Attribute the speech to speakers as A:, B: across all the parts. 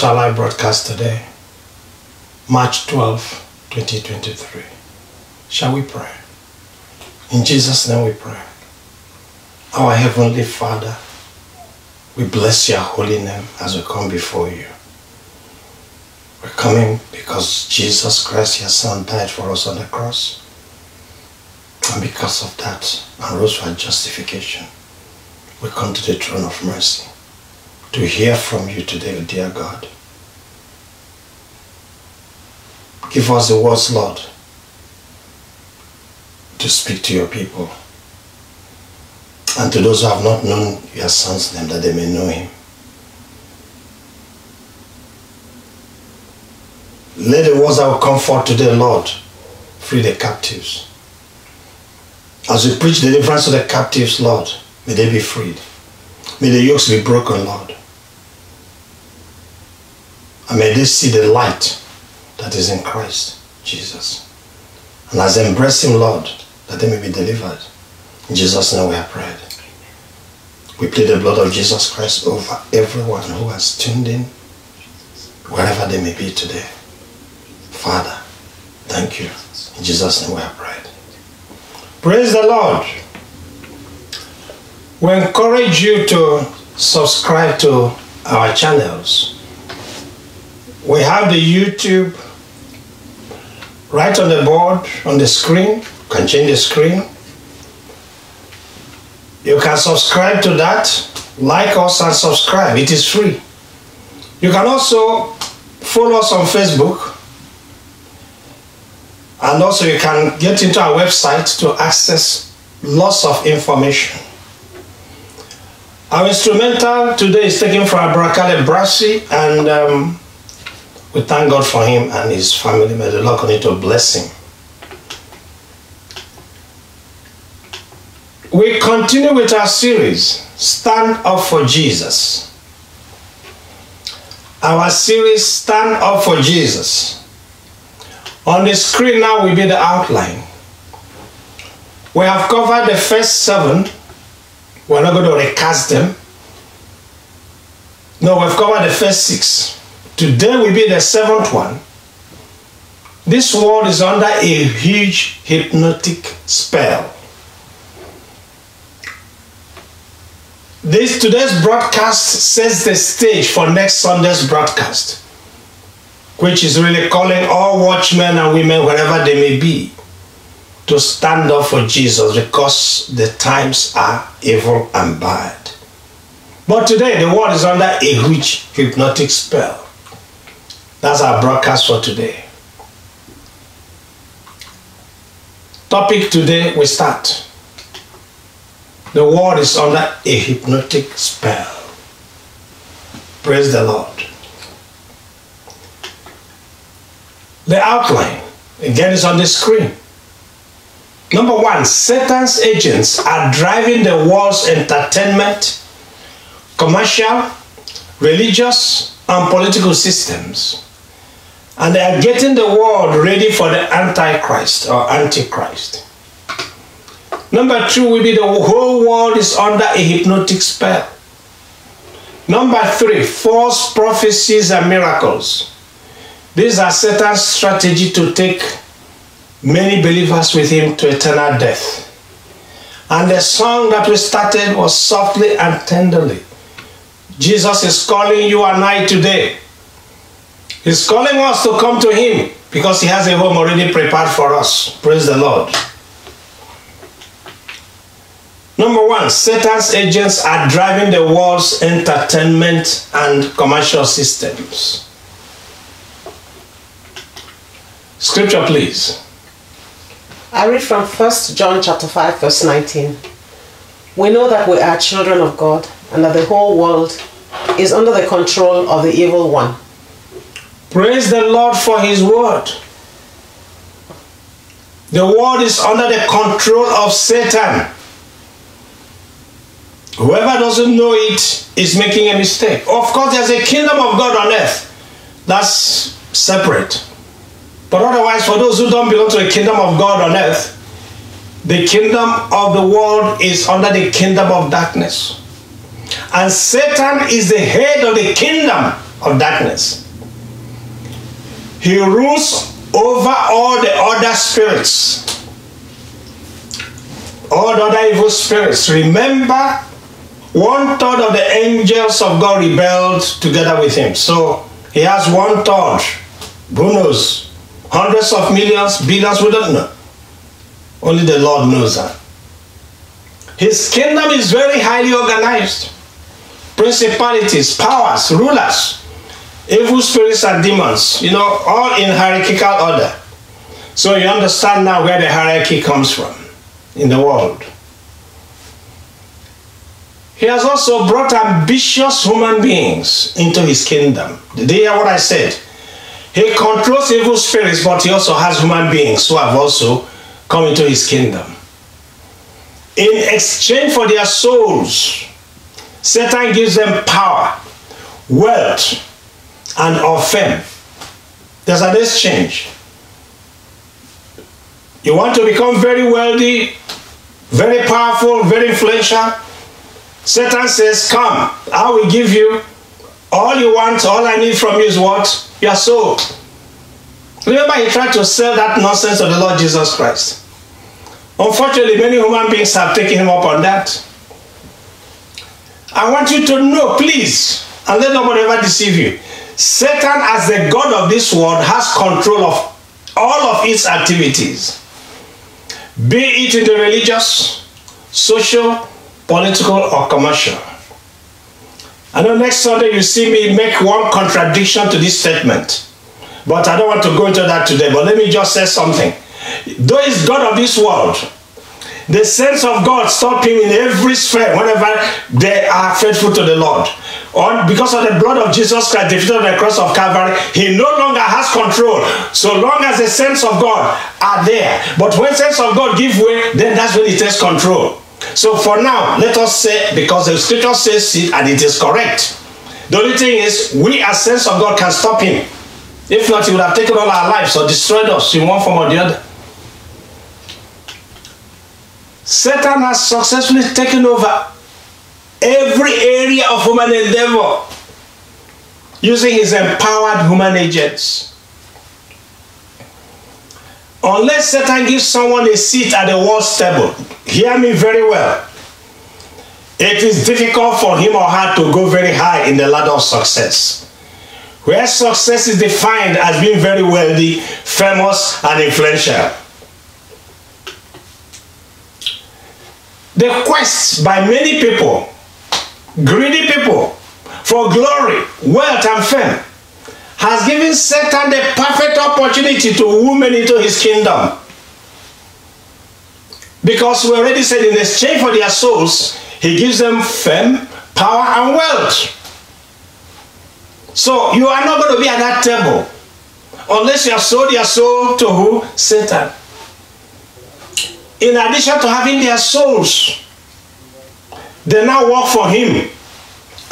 A: to our live broadcast today, March 12, 2023. Shall we pray? In Jesus' name we pray. Our Heavenly Father, we bless your holy name as we come before you. We're coming because Jesus Christ, your Son, died for us on the cross. And because of that, and rose for justification, we come to the throne of mercy to hear from you today, dear God. Give us the words, Lord, to speak to your people. And to those who have not known your son's name, that they may know him. Let the words come forth today, Lord, free the captives. As we preach deliverance to the captives, Lord, may they be freed. May the yokes be broken, Lord. And may they see the light that is in Christ Jesus. And as they embrace Him, Lord, that they may be delivered. In Jesus' name we have prayed. We plead the blood of Jesus Christ over everyone who has tuned in, wherever they may be today. Father, thank you. In Jesus' name we have prayed. Praise the Lord. We encourage you to subscribe to our channels. We have the YouTube right on the board, on the screen. You can change the screen. You can subscribe to that, like us and subscribe. It is free. You can also follow us on Facebook. And also you can get into our website to access lots of information. Our instrumental today is taken from Abrakale Brasi and um, we thank God for him and his family. May the Lord continue to bless him. We continue with our series, Stand Up for Jesus. Our series, Stand Up for Jesus. On the screen now will be the outline. We have covered the first seven. We're not going to recast them. No, we've covered the first six. Today will be the seventh one. This world is under a huge hypnotic spell. This today's broadcast sets the stage for next Sunday's broadcast, which is really calling all watchmen and women, wherever they may be, to stand up for Jesus because the times are evil and bad. But today, the world is under a huge hypnotic spell. That's our broadcast for today. Topic today, we start. The world is under a hypnotic spell. Praise the Lord. The outline, again, is on the screen. Number one, Satan's agents are driving the world's entertainment, commercial, religious, and political systems. And they are getting the world ready for the Antichrist or Antichrist. Number two will be the whole world is under a hypnotic spell. Number three, false prophecies and miracles. These are Satan's strategy to take many believers with him to eternal death. And the song that we started was softly and tenderly. Jesus is calling you and I today. He's calling us to come to him because he has a home already prepared for us. Praise the Lord. Number one, Satan's agents are driving the world's entertainment and commercial systems. Scripture, please.
B: I read from 1 John chapter 5 verse 19. We know that we are children of God and that the whole world is under the control of the evil one.
A: Praise the Lord for his word. The world is under the control of Satan. Whoever doesn't know it is making a mistake. Of course, there's a kingdom of God on earth that's separate. But otherwise, for those who don't belong to the kingdom of God on earth, the kingdom of the world is under the kingdom of darkness. And Satan is the head of the kingdom of darkness. He rules over all the other spirits, all the other evil spirits. Remember, one third of the angels of God rebelled together with him. So he has one third. Who knows? Hundreds of millions, billions, we don't know. Only the Lord knows that. His kingdom is very highly organized. Principalities, powers, rulers, evil spirits and demons, you know, all in hierarchical order. So you understand now where the hierarchy comes from in the world. He has also brought ambitious human beings into his kingdom. Did you hear what I said? He controls evil spirits, but he also has human beings who have also come into his kingdom. In exchange for their souls, Satan gives them power, wealth, and of fame. There's an exchange. You want to become very wealthy, very powerful, very influential. Satan says, Come, I will give you all you want, all I need from you is what? Your soul. Remember, he tried to sell that nonsense to the Lord Jesus Christ. Unfortunately, many human beings have taken him up on that. I want you to know, please, and let nobody ever deceive you. Satan, as the God of this world, has control of all of its activities, be it in the religious, social, political, or commercial. I know next Sunday you see me make one contradiction to this statement, but I don't want to go into that today. But let me just say something. Though he's God of this world, the sense of God stop him in every sphere whenever they are faithful to the Lord. Or because of the blood of Jesus Christ defeated on the cross of Calvary, he no longer has control. So long as the sense of God are there. But when sense of God give way, then that's when he takes control. So for now, let us say, because the scripture says it and it is correct. The only thing is, we as sense of God can stop him. If not, he would have taken all our lives or destroyed us in one form or the other. Satan has successfully taken over every area of human endeavor using his empowered human agents. Unless Satan gives someone a seat at the world's table, hear me very well. It is difficult for him or her to go very high in the ladder of success. Where success is defined as being very wealthy, famous, and influential. The quest by many people, greedy people, for glory, wealth, and fame has given Satan the perfect opportunity to woo woman into his kingdom. Because we already said in exchange for their souls, he gives them fame, power, and wealth. So you are not going to be at that table unless you have sold your soul to who? Satan. In addition to having their souls, they now work for him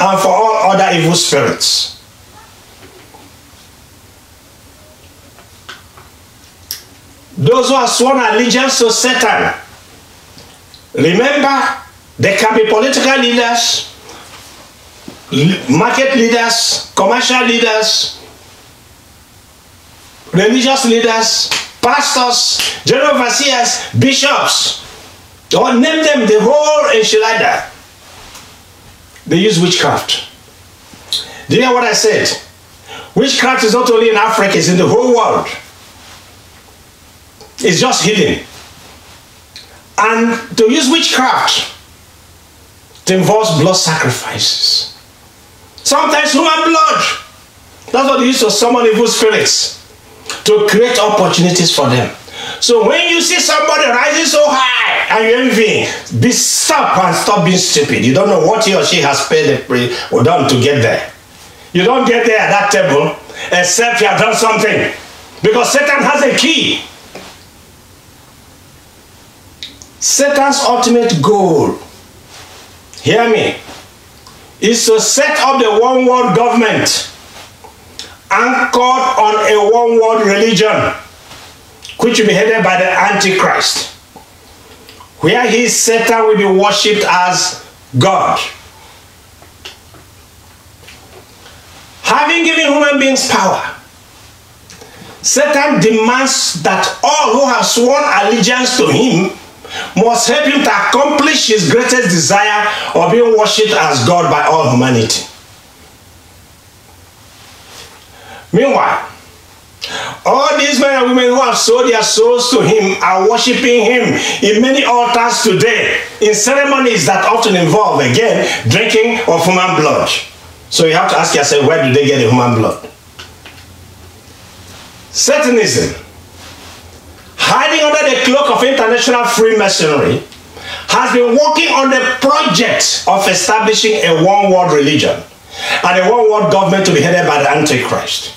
A: and for all other evil spirits. those who have sworn allegiance to Satan. Remember, there can be political leaders, market leaders, commercial leaders, religious leaders, pastors, general overseers, bishops, or name them the whole enchilada. They use witchcraft. Do you hear what I said? Witchcraft is not only in Africa, it's in the whole world. It's just hidden. And to use witchcraft, it involves blood sacrifices. Sometimes human blood. That's what they use to summon evil spirits to create opportunities for them. So when you see somebody rising so high and you envy, be stop and stop being stupid. You don't know what he or she has paid or done to get there. You don't get there at that table except you have done something. Because Satan has a key. Satan's ultimate goal, hear me, is to set up the one world government anchored on a one world religion which will be headed by the Antichrist. where his Satan, will be worshipped as God. Having given human beings power, Satan demands that all who have sworn allegiance to him must help him to accomplish his greatest desire of being worshipped as God by all humanity. Meanwhile, all these men and women who have sold their souls to him are worshiping him in many altars today, in ceremonies that often involve, again, drinking of human blood. So you have to ask yourself, where do they get the human blood? Satanism, hiding under the cloak of international Freemasonry, has been working on the project of establishing a one world religion and a one world government to be headed by the Antichrist.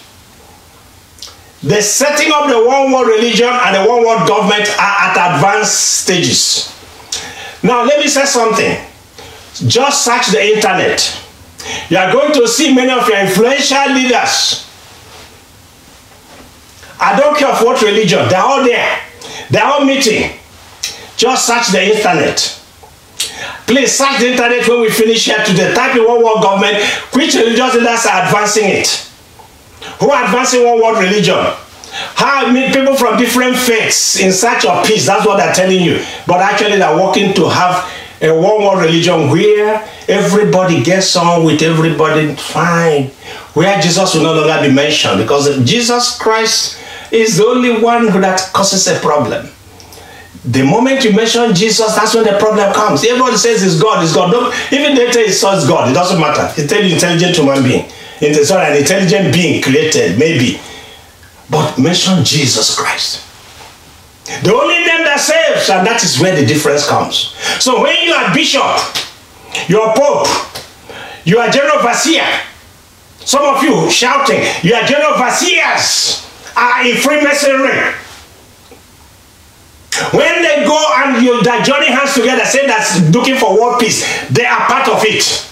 A: The setting up the one world religion and the one world government are at advanced stages. Now, let me say something. Just search the internet. You are going to see many of your influential leaders. I don't care of what religion, they're all there. They're all meeting. Just search the internet. Please search the internet when we finish here today. Type in one world government, which religious leaders are advancing it who are advancing one world religion. How many people from different faiths in search of peace? That's what they're telling you. But actually, they're working to have a one world religion where everybody gets on with everybody fine. Where Jesus will no longer be mentioned because Jesus Christ is the only one who that causes a problem. The moment you mention Jesus, that's when the problem comes. Everybody says it's God, it's God. Don't, even they tell it's God, it doesn't matter. It's an intelligent human being sorry, an intelligent being created, maybe. But mention Jesus Christ. The only name that saves, and that is where the difference comes. So when you are bishop, you are pope, you are general overseer. Some of you shouting, you are general overseers are in Freemasonry. When they go and you are joining hands together, say that's looking for world peace, they are part of it.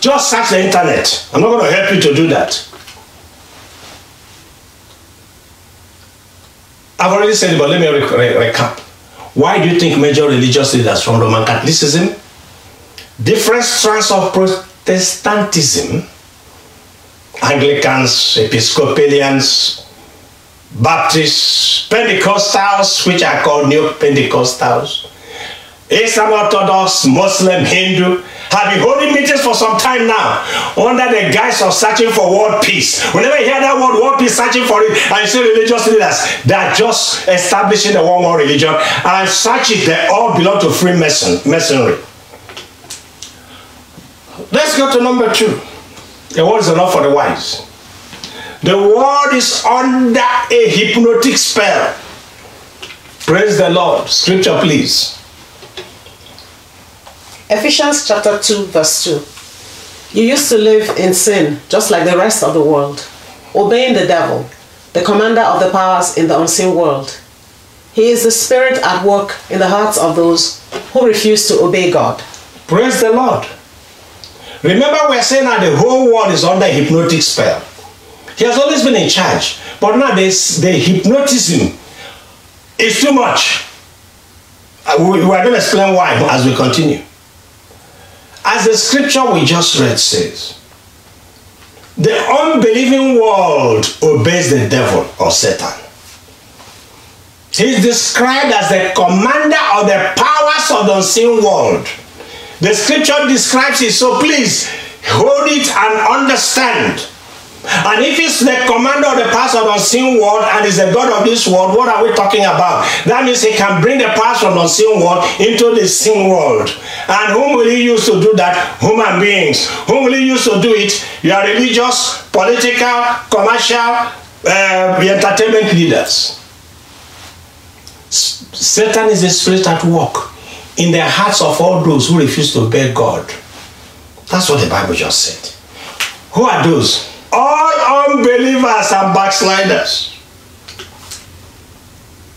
A: Just search the internet. I'm not going to help you to do that. I've already said it, but let me recap. Why do you think major religious leaders from Roman Catholicism, different strands of Protestantism, Anglicans, Episcopalians, Baptists, Pentecostals, which are called New Pentecostals, Islam Orthodox, Muslim, Hindu, have been holding meetings for some time now under the guise of searching for world peace. Whenever you hear that word world peace, searching for it, and you see religious leaders, are just establishing the one world religion, and such they all belong to Freemasonry. Let's go to number two. The world is enough for the wise. The world is under a hypnotic spell. Praise the Lord. Scripture, please.
B: Ephesians chapter 2, verse 2. You used to live in sin, just like the rest of the world, obeying the devil, the commander of the powers in the unseen world. He is the spirit at work in the hearts of those who refuse to obey God.
A: Praise the Lord. Remember, we're saying that the whole world is under a hypnotic spell. He has always been in charge, but now this, the hypnotism is too much. Uh, we are going to explain why as we continue. As the scripture we just read says, the unbelieving world obeys the devil or Satan. He is described as the commander of the powers of the unseen world. The scripture describes it, so please hold it and understand and if he's the commander of the powers of the unseen world and is the God of this world, what are we talking about? That means he can bring the powers from the unseen world into the seen world. And whom will he use to do that? Human beings. Whom will he use to do it? Your religious, political, commercial, uh, entertainment leaders. Satan is the spirit at work in the hearts of all those who refuse to obey God. That's what the Bible just said. Who are those? All unbelievers and backsliders.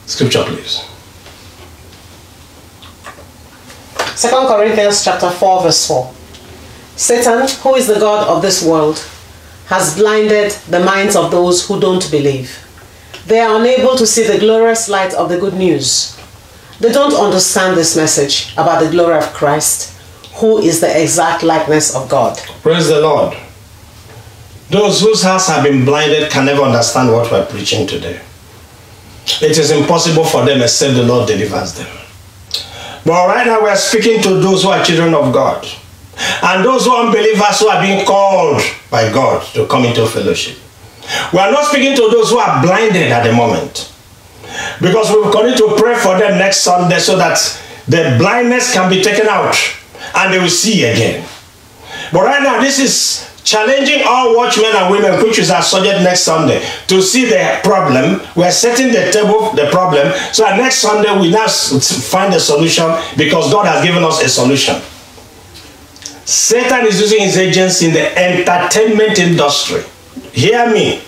A: Scripture, please.
B: Second Corinthians chapter 4, verse 4. Satan, who is the God of this world, has blinded the minds of those who don't believe. They are unable to see the glorious light of the good news, They don't understand this message about the glory of Christ, who is the exact likeness of God.
A: Praise the Lord. Those whose hearts have been blinded can never understand what we're preaching today. It is impossible for them except the Lord delivers them. But right now we're speaking to those who are children of God. And those who are unbelievers who are being called by God to come into fellowship. We are not speaking to those who are blinded at the moment. Because we will continue to pray for them next Sunday so that the blindness can be taken out and they will see again. But right now, this is challenging all watchmen and women, which is our subject next Sunday, to see the problem. We're setting the table, the problem, so that next Sunday we now find a solution because God has given us a solution. Satan is using his agents in the entertainment industry. Hear me.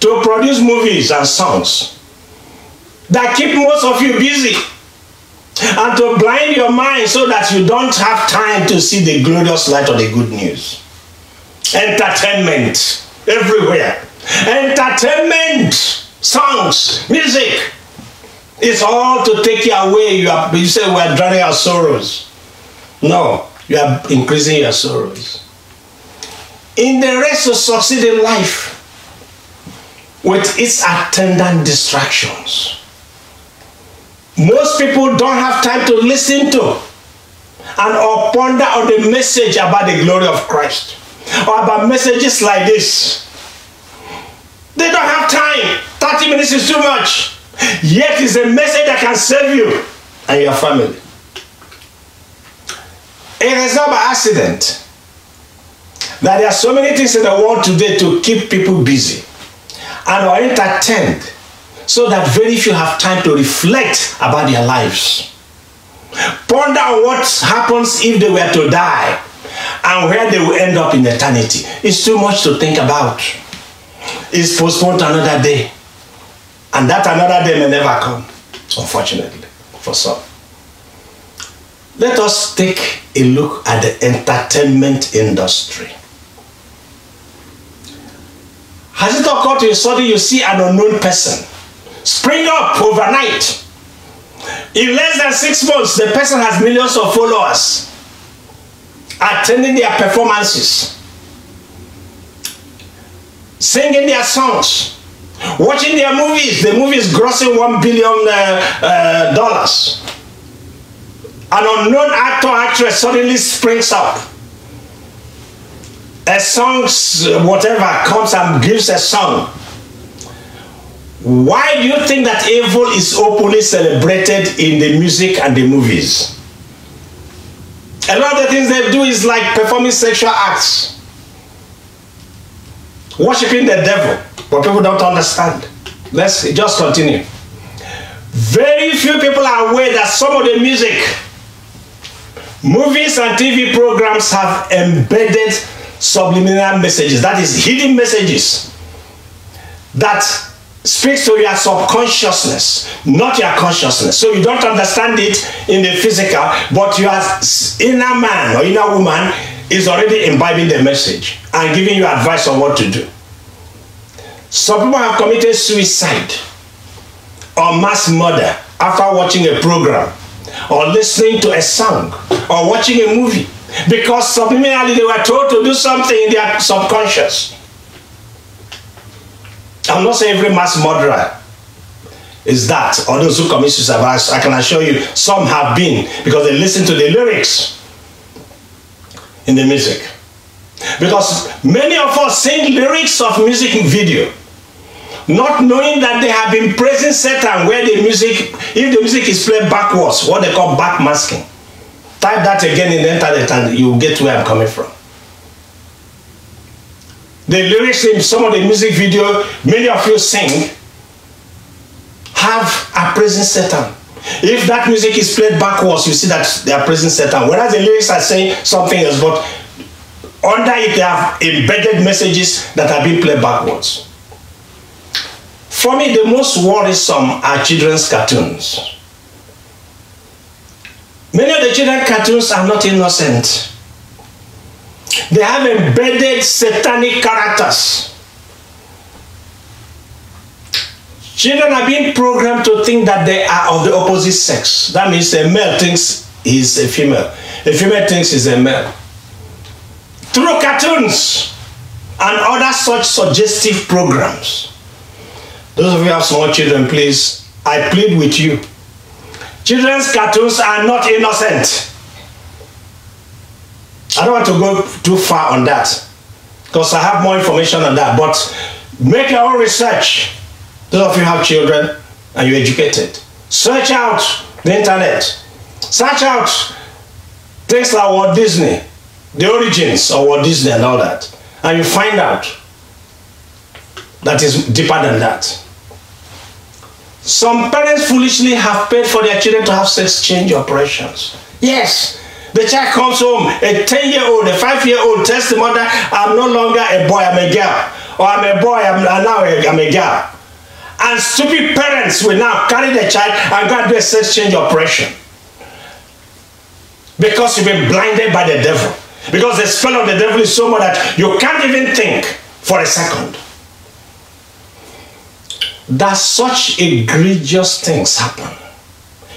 A: To produce movies and songs that keep most of you busy and to blind your mind so that you don't have time to see the glorious light of the good news. Entertainment everywhere. Entertainment, songs, music. It's all to take you away. You, are, you say we're drowning our sorrows. No, you are increasing your sorrows. In the race to succeed in life, with its attendant distractions, most people don't have time to listen to and or ponder on the message about the glory of Christ or about messages like this. They don't have time. 30 minutes is too much. Yet it's a message that can save you and your family. It is not by accident that there are so many things in the world today to keep people busy and are entertained so that very few have time to reflect about their lives. Ponder on what happens if they were to die and where they will end up in eternity. It's too much to think about. It's postponed to another day. And that another day may never come, unfortunately, for some. Let us take a look at the entertainment industry. Has it occurred to you suddenly you see an unknown person spring up overnight? In less than six months, the person has millions of followers attending their performances, singing their songs, watching their movies. The movies grossing one billion uh, uh, dollars. An unknown actor actress suddenly springs up. A song, whatever, comes and gives a song. Why do you think that evil is openly celebrated in the music and the movies? A lot of the things they do is like performing sexual acts, worshiping the devil, but people don't understand. Let's just continue. Very few people are aware that some of the music, movies, and TV programs have embedded subliminal messages, that is, hidden messages that speaks to your subconsciousness, not your consciousness. So you don't understand it in the physical, but your inner man or inner woman is already imbibing the message and giving you advice on what to do. Some people have committed suicide or mass murder after watching a program or listening to a song or watching a movie because subliminally they were told to do something in their subconscious. I'm not saying every mass murderer is that, or those who commit suicide. I can assure you, some have been because they listen to the lyrics in the music. Because many of us sing lyrics of music video, not knowing that they have been praising Satan where the music, if the music is played backwards, what they call backmasking. Type that again in the internet and you will get where I'm coming from. The lyrics in some of the music video many of you sing have a praising Satan. If that music is played backwards, you see that they are praising Satan. Whereas the lyrics are saying something else, but under it they have embedded messages that are being played backwards. For me, the most worrisome are children's cartoons. Many of the children's cartoons are not innocent. They have embedded satanic characters. Children are being programmed to think that they are of the opposite sex. That means a male thinks he's a female, a female thinks he's a male. Through cartoons and other such suggestive programs. Those of you who have small children, please, I plead with you. Children's cartoons are not innocent. I don't want to go too far on that because I have more information on that. But make your own research. Those of you have children and you're educated. Search out the internet. Search out things like Walt Disney, the origins of Walt Disney and all that. And you find out that is deeper than that. Some parents foolishly have paid for their children to have sex change operations. Yes, the child comes home, a 10 year old, a 5 year old tells the mother, I'm no longer a boy, I'm a girl. Or I'm a boy, I'm, now a, I'm a girl. And stupid parents will now carry the child and go and do a sex change operation. Because you've been blinded by the devil. Because the spell of the devil is so much that you can't even think for a second. That such egregious things happen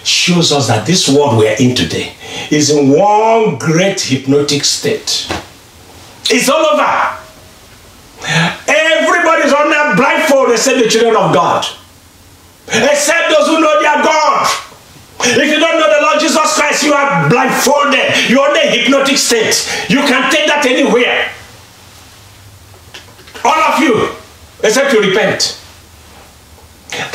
A: shows us that this world we're in today is in one great hypnotic state. It's all over. Everybody's on their blindfold except the children of God. Except those who know their God. If you don't know the Lord Jesus Christ, you are blindfolded. You're in a hypnotic state. You can take that anywhere. All of you, except you repent.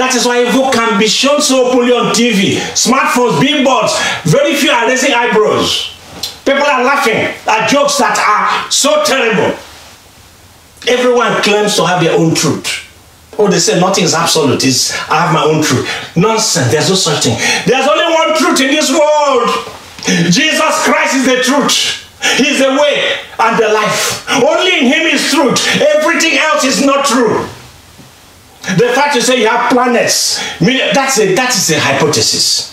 A: That is why evil can be shown so openly on TV, smartphones, billboards. Very few are raising eyebrows. People are laughing at jokes that are so terrible. Everyone claims to have their own truth. Oh, they say nothing is absolute. It's, I have my own truth. Nonsense. There's no such thing. There's only one truth in this world. Jesus Christ is the truth. He's the way and the life. Only in Him is truth. Everything else is not true. The fact you say you have planets, that's a, that is a hypothesis.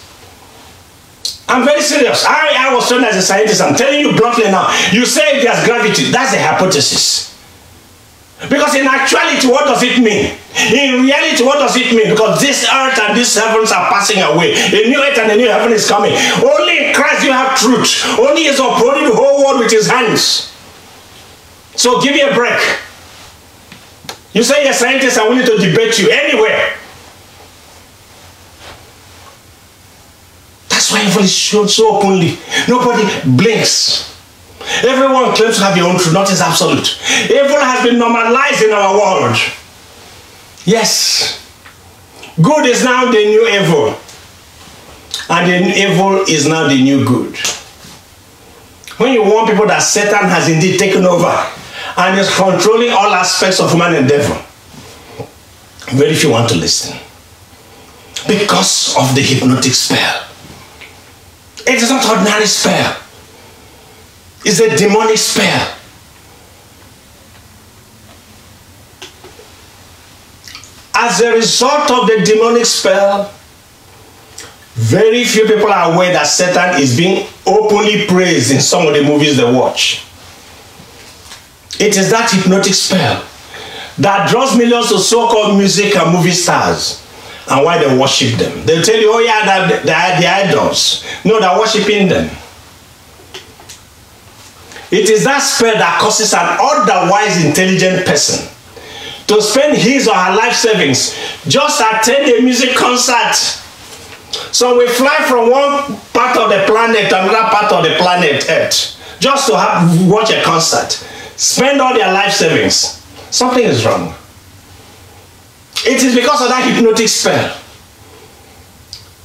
A: I'm very serious. I, I was trained as a scientist. I'm telling you bluntly now. You say there's gravity. That's a hypothesis. Because in actuality, what does it mean? In reality, what does it mean? Because this earth and these heavens are passing away. A new earth and a new heaven is coming. Only in Christ you have truth. Only is upholding the whole world with His hands. So give me a break. You say you're a scientist, I'm willing to debate you anywhere. That's why is shown so openly. Nobody blinks. Everyone claims to have their own truth, not is absolute. Evil has been normalized in our world. Yes. Good is now the new evil. And the evil is now the new good. When you warn people that Satan has indeed taken over and is controlling all aspects of human endeavor, very few want to listen. Because of the hypnotic spell. It is not ordinary spell It's a demonic spell. As a result of the demonic spell, very few people are aware that Satan is being openly praised in some of the movies they watch. It is that hypnotic spell that draws millions of so-called music and movie stars and why they worship them. They'll tell you, oh yeah, they're, they're the idols. No, they're worshiping them. It is that spell that causes an otherwise intelligent person to spend his or her life savings just attend a music concert. So we fly from one part of the planet to another part of the planet Earth just to have, watch a concert. Spend all their life savings. Something is wrong. It is because of that hypnotic spell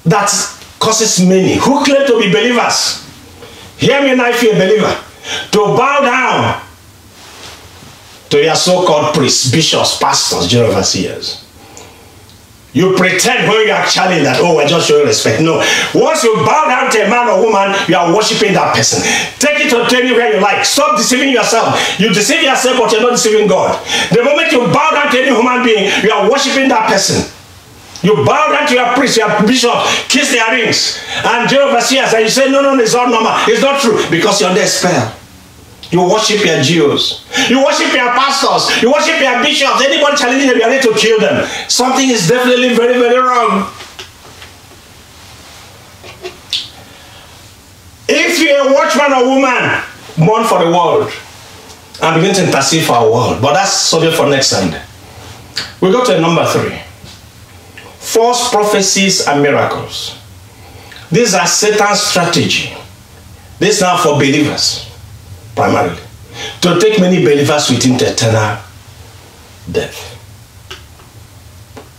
A: that causes many who claim to be believers. Hear me now if you're a believer to bow down to your so-called priests, bishops, pastors, general overseers. You pretend when you are challenged that, oh, I just show respect. No. Once you bow down to a man or woman, you are worshiping that person. Take it to anywhere you like. Stop deceiving yourself. You deceive yourself, but you're not deceiving God. The moment you bow down to any human being, you are worshiping that person. You bow down to your priest, your bishop, kiss their rings, and Jehovah overseers, and you say, no, no, no, it's all normal. It's not true because you're under a spell. You worship your GOs. You worship your pastors. You worship your bishops. Anybody challenging them, you are to kill them. Something is definitely very, very wrong. If you're a watchman or woman, born for the world, and begin to intercede for our world. But that's subject for next Sunday. We go to number three. False prophecies and miracles. These are Satan's strategy. This now for believers, primarily. To take many believers within to eternal death.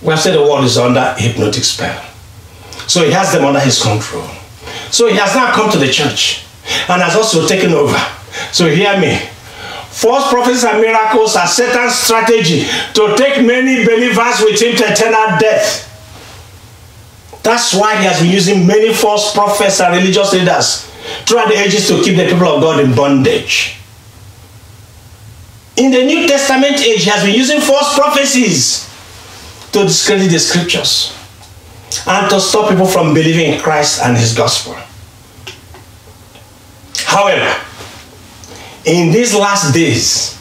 A: We have said the world is under hypnotic spell. So he has them under his control. So he has now come to the church and has also taken over. So hear me. False prophets and miracles are Satan's strategy to take many believers with him to eternal death. That's why he has been using many false prophets and religious leaders throughout the ages to keep the people of God in bondage. In the New Testament age, he has been using false prophecies to discredit the scriptures and to stop people from believing in Christ and his gospel. However, in these last days,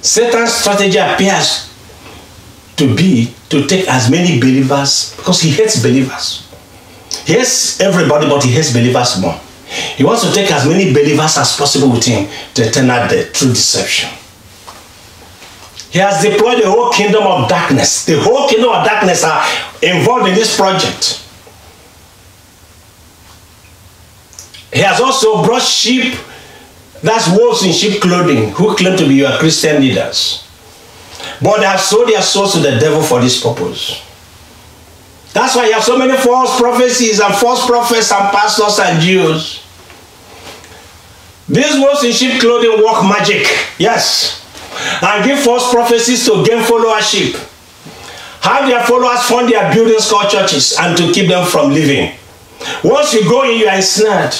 A: Satan's strategy appears to be to take as many believers because he hates believers. He hates everybody, but he hates believers more. He wants to take as many believers as possible with him to eternal death through deception. He has deployed the whole kingdom of darkness. The whole kingdom of darkness are involved in this project. He has also brought sheep that's wolves in sheep clothing who claim to be your Christian leaders. But they have sold their souls to the devil for this purpose. That's why you have so many false prophecies and false prophets and pastors and Jews. These wolves in sheep clothing work magic, yes, and give false prophecies to gain followership. Have their followers fund their buildings called churches and to keep them from living. Once you go in, you are ensnared.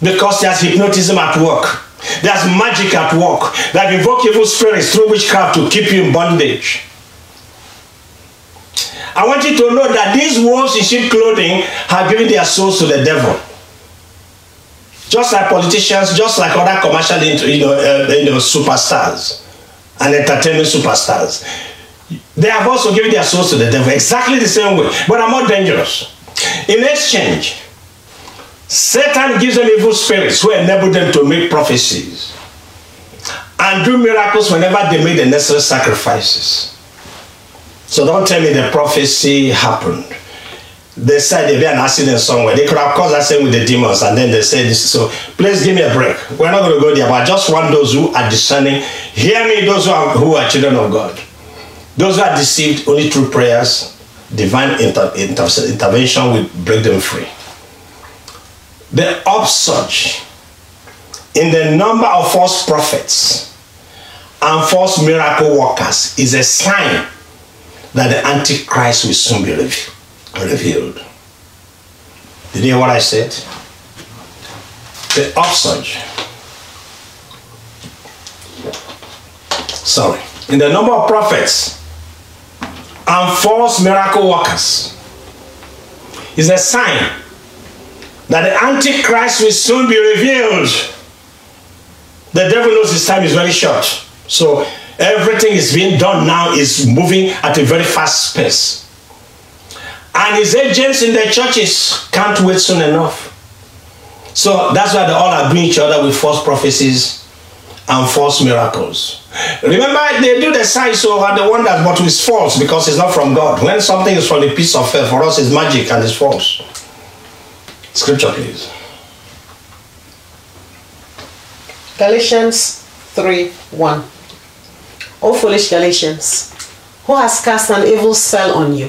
A: Because there's hypnotism at work. There's magic at work that invoke evil spirits through witchcraft to keep you in bondage. I want you to know that these wolves in sheep clothing have given their souls to the devil. Just like politicians, just like other commercial you know, uh, you know, superstars and entertainment superstars. They have also given their souls to the devil exactly the same way, but are more dangerous. In exchange, Satan gives them evil spirits who enable them to make prophecies and do miracles whenever they make the necessary sacrifices. So don't tell me the prophecy happened. They said there'd be an accident somewhere. They could have caused accident with the demons and then they said this. So please give me a break. We're not going to go there, but I just want those who are discerning. Hear me, those who are, who are children of God. Those who are deceived only through prayers, divine inter, inter, intervention will break them free the upsurge in the number of false prophets and false miracle workers is a sign that the Antichrist will soon be revealed. Did you hear what I said? The upsurge. Sorry. In the number of prophets and false miracle workers is a sign that the Antichrist will soon be revealed. The devil knows his time is very short. So everything is being done now is moving at a very fast pace. And his agents in the churches can't wait soon enough. So that's why they all agree each other with false prophecies and false miracles. Remember, they do the signs so and the wonders, but it's false because it's not from God. When something is from the piece of earth, for us it's magic and it's false. Scripture, please.
B: Galatians 3 1. O foolish Galatians, who has cast an evil spell on you?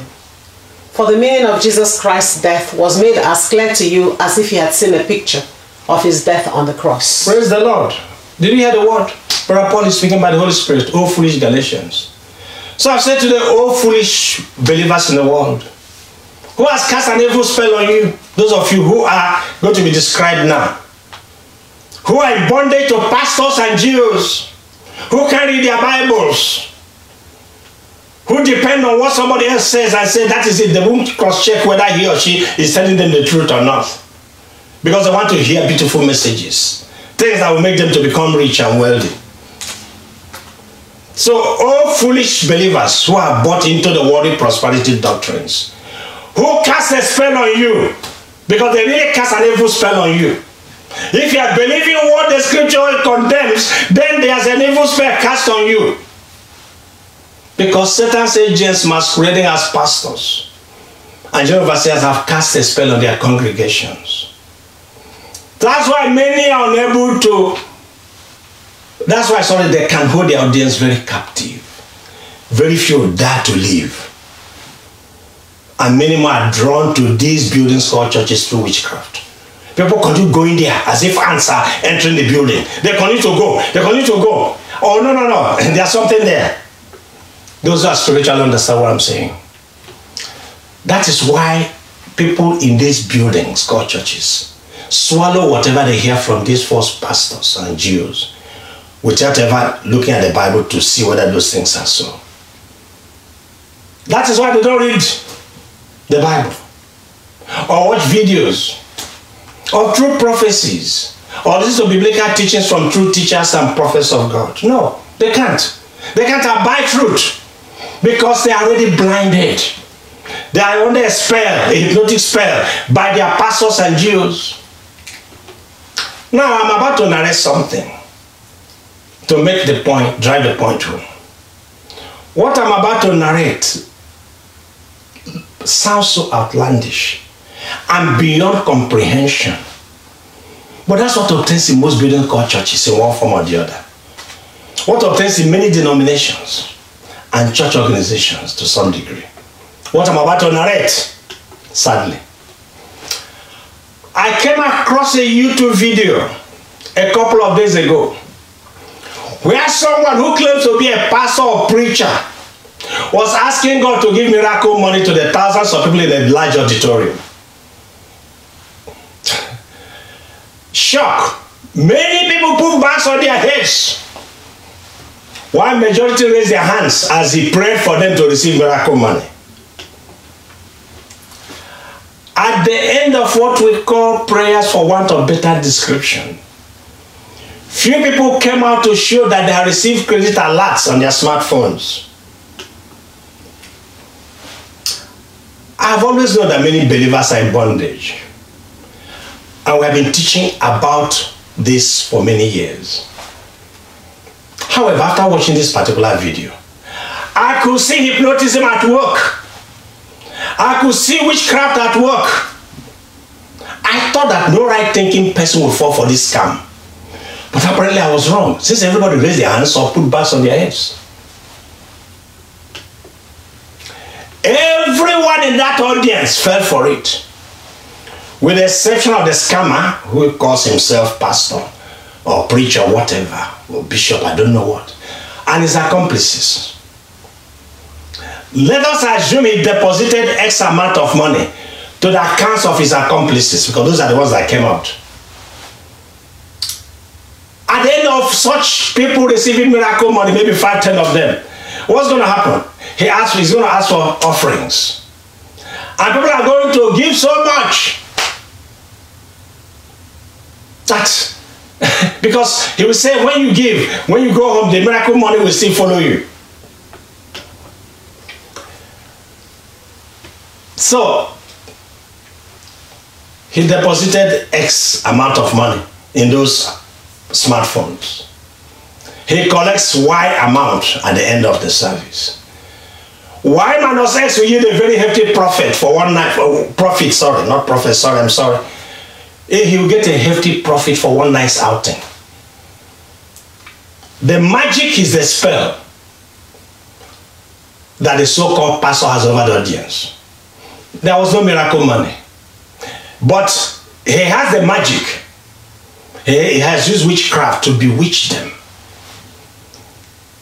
B: For the meaning of Jesus Christ's death was made as clear to you as if you had seen a picture of his death on the cross.
A: Praise the Lord. Did you hear the word? Brother Paul is speaking by the Holy Spirit. O foolish Galatians. So I've said to the O foolish believers in the world, who has cast an evil spell on you? Those of you who are going to be described now. Who are in bondage to pastors and GOs. Who carry their Bibles. Who depend on what somebody else says and say that is it. They won't cross-check whether he or she is telling them the truth or not. Because they want to hear beautiful messages. things that will make them to become rich and wealthy. So, all foolish believers who are bought into the worldly prosperity doctrines, who cast a spell on you, because they really cast an evil spell on you. If you are believing what the scripture condemns, then there's an evil spell cast on you. Because Satan's agents masquerading as pastors and Jehovah says have cast a spell on their congregations. That's why many are unable to, that's why sorry, they can hold their audience very captive. Very few dare to leave. And many more are drawn to these buildings called churches through witchcraft. People continue going there as if ants are entering the building. They continue to go. They continue to go. Oh, no, no, no. There's something there. Those who are spiritual understand what I'm saying. That is why people in these buildings called churches swallow whatever they hear from these false pastors and GOs without ever looking at the Bible to see whether those things are so. That is why they don't read the Bible or watch videos of true prophecies or listen to biblical teachings from true teachers and prophets of God. No, they can't. They can't abide truth because they are already blinded. They are under a spell, a hypnotic spell by their pastors and GOs. Now I'm about to narrate something to make the point, drive the point home. What I'm about to narrate sounds so outlandish and beyond comprehension. But that's what obtains in most building called churches in one form or the other. What obtains in many denominations and church organizations to some degree. What I'm about to narrate, sadly. I came across a YouTube video a couple of days ago where someone who claims to be a pastor or preacher was asking God to give miracle money to the thousands of people in a large auditorium. Shock. Many people put bags on their heads One majority raised their hands as he prayed for them to receive miracle money. At the end of what we call prayers for want of better description, few people came out to show that they have received credit alerts on their smartphones. I've always known that many believers are in bondage. And we have been teaching about this for many years. However, after watching this particular video, I could see hypnotism at work. I could see witchcraft at work. I thought that no right thinking person would fall for this scam. But apparently I was wrong, since everybody raised their hands or put bags on their heads. Everyone in that audience fell for it, with the exception of the scammer who calls himself pastor or preacher, whatever, or bishop, I don't know what, and his accomplices. Let us assume he deposited X amount of money to the accounts of his accomplices because those are the ones that came out. At the end of such people receiving miracle money, maybe five, ten of them, what's going to happen? He asks, he's going to ask for offerings. And people are going to give so much that because he will say, when you give, when you go home, the miracle money will still follow you. So, he deposited X amount of money in those smartphones. He collects Y amount at the end of the service. Y minus X will yield a very hefty profit for one night. Profit, sorry, not profit, sorry, I'm sorry Eh, he will get a hefty profit for one night's outing. The magic is the spell that the so-called pastor has over the audience. There was no miracle money. But he has the magic. He has used witchcraft to bewitch them.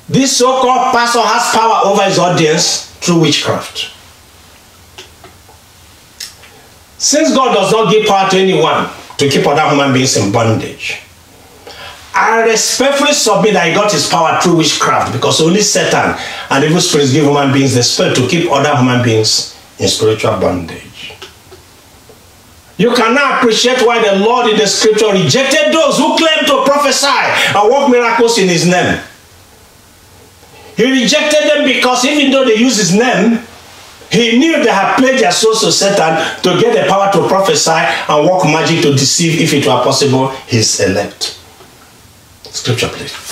A: This so-called pastor has power over his audience through witchcraft. Since God does not give power to anyone to keep other human beings in bondage, I respectfully submit that he got his power through witchcraft because only Satan and evil spirits give human beings the spirit to keep other human beings in spiritual bondage. You cannot appreciate why the Lord in the scripture rejected those who claim to prophesy and work miracles in his name. He rejected them because even though they use his name, he knew they had pledged their souls to Satan to get the power to prophesy and work magic to deceive, if it were possible, his elect. Scripture, please.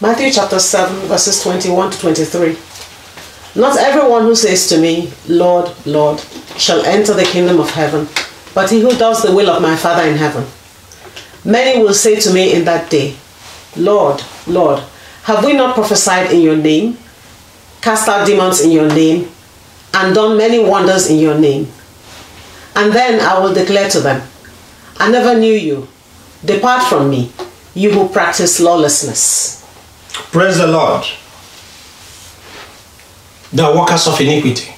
B: Matthew chapter 7, verses 21 to 23. Not everyone who says to me, Lord, Lord, shall enter the kingdom of heaven, but he who does the will of my Father in heaven. Many will say to me in that day, Lord, Lord, have we not prophesied in your name, cast out demons in your name, and done many wonders in your name? And then I will declare to them, I never knew you. Depart from me, you who practice lawlessness.
A: Praise the Lord. The workers of iniquity.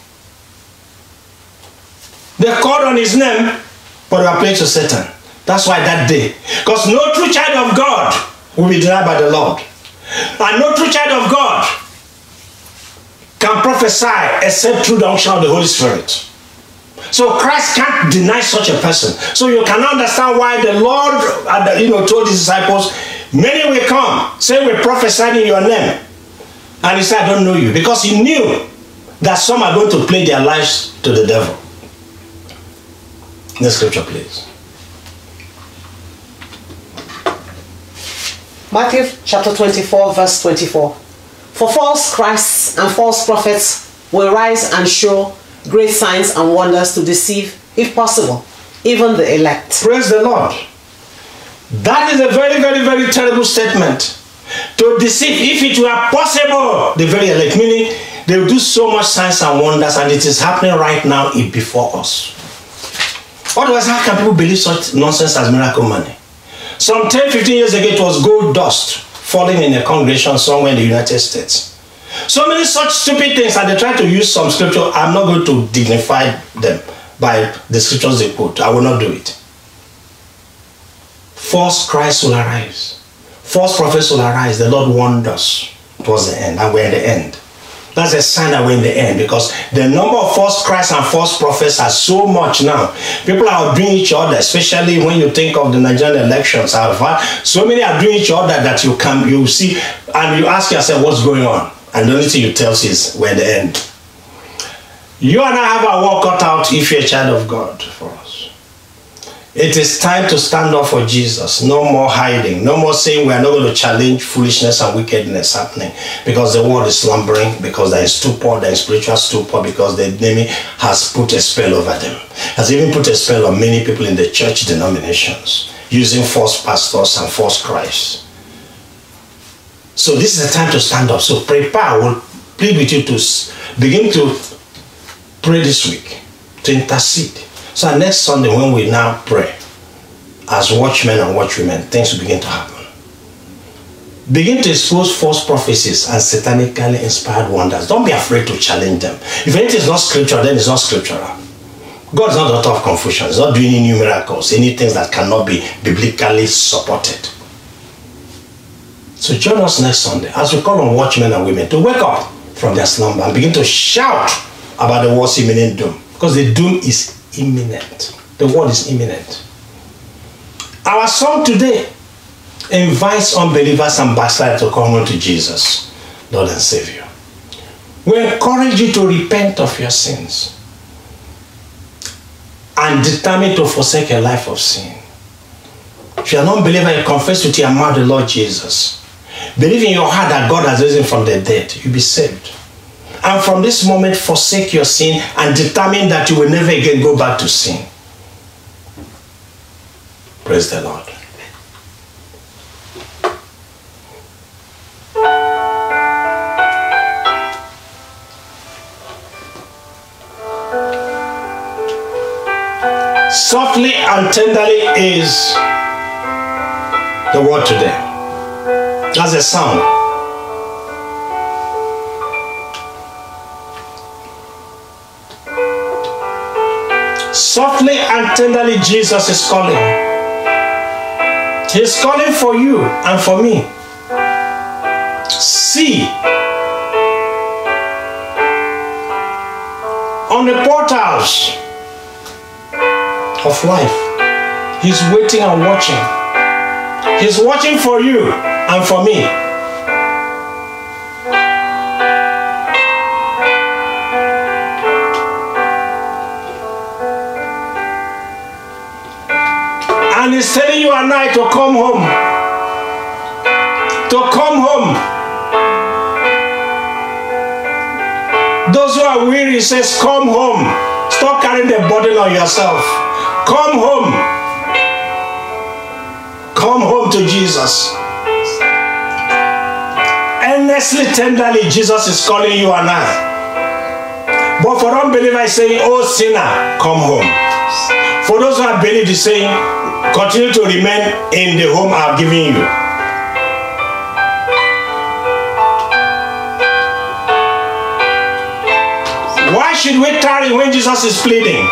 A: They called on his name, but they are praying to Satan. That's why that day. Because no true child of God will be denied by the Lord. And no true child of God can prophesy except through the unction of the Holy Spirit. So Christ can't deny such a person. So you can understand why the Lord, uh, you know, told his disciples, many will come, say we prophesied in your name. And he said, I don't know you. Because he knew that some are going to play their lives to the devil. Next scripture, please.
B: Matthew chapter 24, verse 24. For false Christs and false prophets will rise and show great signs and wonders to deceive, if possible, even the elect.
A: Praise the Lord. That is a very, very, very terrible statement. To deceive, if it were possible, the very elect, meaning they will do so much signs and wonders, and it is happening right now before us. Otherwise, how can people believe such nonsense as miracle money? Some 10, 15 years ago, it was gold dust falling in a congregation somewhere in the United States. So many such stupid things, and they try to use some scripture. I'm not going to dignify them by the scriptures they quote. I will not do it. False Christ will arise. False prophets will arise. The Lord warned us towards the end, and we're at the end. That's a sign that we're in the end because the number of false Christs and false prophets are so much now. People are doing each other, especially when you think of the Nigerian elections. So many are doing each other that you can you see and you ask yourself what's going on. And the only thing you tell is we're in the end. You and I have our work cut out if you're a child of God. It is time to stand up for Jesus. No more hiding. No more saying we are not going to challenge foolishness and wickedness happening because the world is slumbering, because there is stupor, there is spiritual stupor, because the enemy has put a spell over them. Has even put a spell on many people in the church denominations using false pastors and false Christ. So this is the time to stand up. So prepare. I will plead with you to begin to pray this week, to intercede so next Sunday, when we now pray, as watchmen and watchwomen, things will begin to happen. Begin to expose false prophecies and satanically inspired wonders. Don't be afraid to challenge them. If anything is not scriptural, then it's not scriptural. God is not the author of confusion. He's not doing any new miracles, any things that cannot be biblically supported. So join us next Sunday as we call on watchmen and women to wake up from their slumber and begin to shout about the world's imminent doom. Because the doom is imminent. The word is imminent. Our song today invites unbelievers and backsliders to come unto Jesus, Lord and Savior. We encourage you to repent of your sins and determine to forsake a life of sin. If you are not believer, confess with your mouth the Lord Jesus. Believe in your heart that God has risen from the dead, you'll be saved. And from this moment, forsake your sin and determine that you will never again go back to sin. Praise the Lord. Softly and tenderly is the word today. That's a sound. Softly and tenderly, Jesus is calling. He's calling for you and for me. See, on the portals of life. He's waiting and watching. He's watching for you and for me. And I to come home. To come home. Those who are weary, says, Come home. Stop carrying the burden on yourself. Come home. Come home to Jesus. Earnestly, tenderly, Jesus is calling you and I. But for unbelievers, he's saying, Oh sinner, come home. For those who have believed, he's saying, Continue to remain in the home I've given you. Why should we tarry when Jesus is pleading?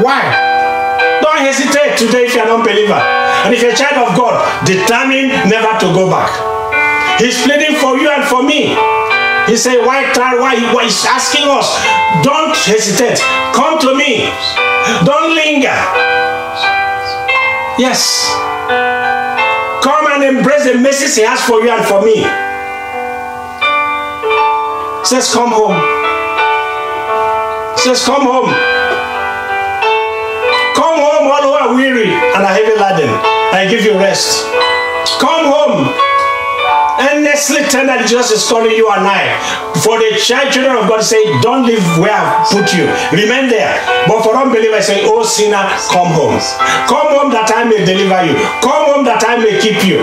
A: Why? Don't hesitate today if you're an unbeliever. And if you're a child of God, determine never to go back. He's pleading for you and for me. He said, Why tarry? Why? why? He's asking us, Don't hesitate. Come to me. Don't linger. Yes. Come and embrace the message He has for you and for me. Says, Come home. Says, Come home. Come home, all who are weary and are heavy laden. I give you rest. Come home. Earnestly tender Jesus is calling you and I. For the child children of God say, Don't leave where I've put you. Remain there. But for unbelievers say, Oh sinner, come home. Come home that I may deliver you. Come home that I may keep you.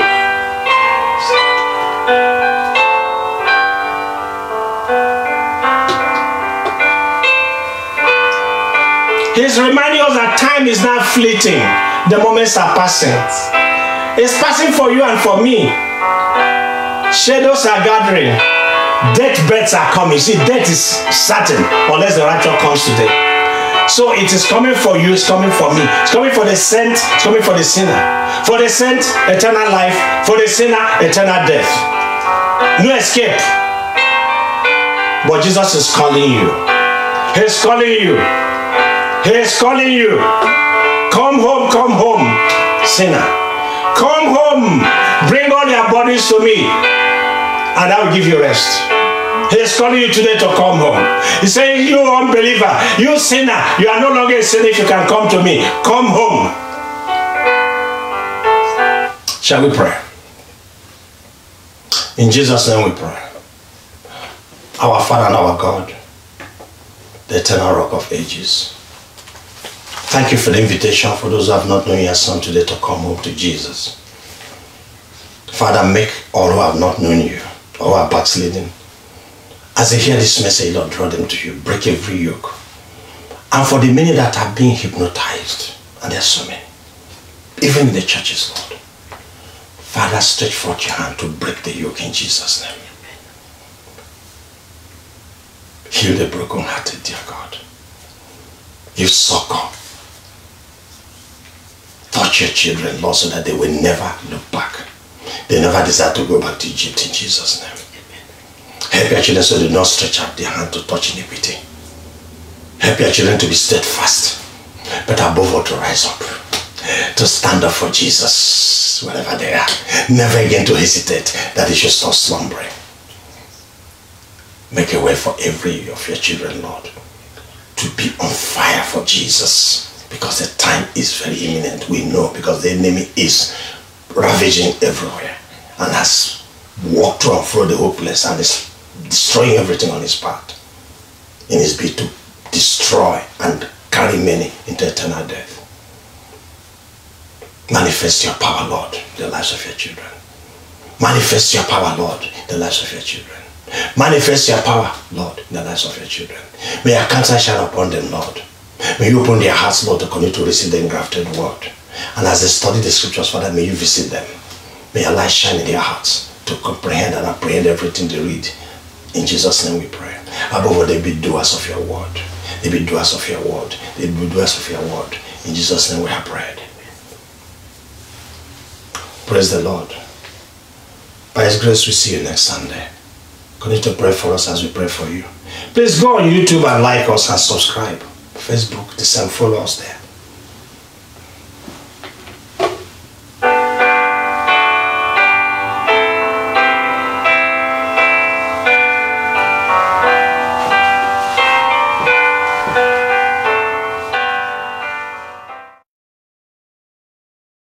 A: He's reminding us that time is not fleeting. The moments are passing. It's passing for you and for me. Shadows are gathering. Death beds are coming. See, death is certain unless the rapture comes today. So it is coming for you, it's coming for me. It's coming for the saint, it's coming for the sinner. For the saint, eternal life. For the sinner, eternal death. No escape. But Jesus is calling you. He's calling you. He is calling you. Come home, come home, sinner. Come home. Bring all your bodies to me, and I will give you rest. He is calling you today to come home. He's saying, You unbeliever, you sinner, you are no longer a sinner if you can come to me. Come home. Shall we pray? In Jesus' name we pray. Our Father and our God, the eternal rock of ages. Thank you for the invitation for those who have not known your son today to come home to Jesus. Father, make all who have not known you or who are backsliding, as they hear this message, Lord, draw them to you, break every yoke. And for the many that are being hypnotized, and there are so many, even in the churches, Lord, Father, stretch forth your hand to break the yoke in Jesus' name. Heal the brokenhearted, dear God. Give succor touch your children, Lord, so that they will never look back. They never desire to go back to Egypt in Jesus' name. Help your children so they do not stretch out their hand to touch iniquity. Help your children to be steadfast, but above all to rise up, to stand up for Jesus wherever they are. Never again to hesitate that they should stop slumbering. Make a way for every of your children, Lord, to be on fire for Jesus because the time is very imminent. We know because the enemy is ravaging everywhere and has walked through and through the place and is destroying everything on his path in his bid to destroy and carry many into eternal death. Manifest your power, Lord, in the lives of your children. Manifest your power, Lord, in the lives of your children. Manifest your power, Lord, in the lives of your children. May your countenance shine upon them, Lord. May you open their hearts, Lord, to continue to receive the engrafted word. And as they study the scriptures, Father, may you visit them. May your light shine in their hearts to comprehend and apprehend everything they read. In Jesus' name we pray. Above all, they be doers of your word. They be doers of your word. They be doers of your word. In Jesus' name we have prayed. Praise the Lord. By His grace, we see you next Sunday. Continue to pray for us as we pray for you. Please go on YouTube and like us and subscribe. Facebook, the same, follow us there.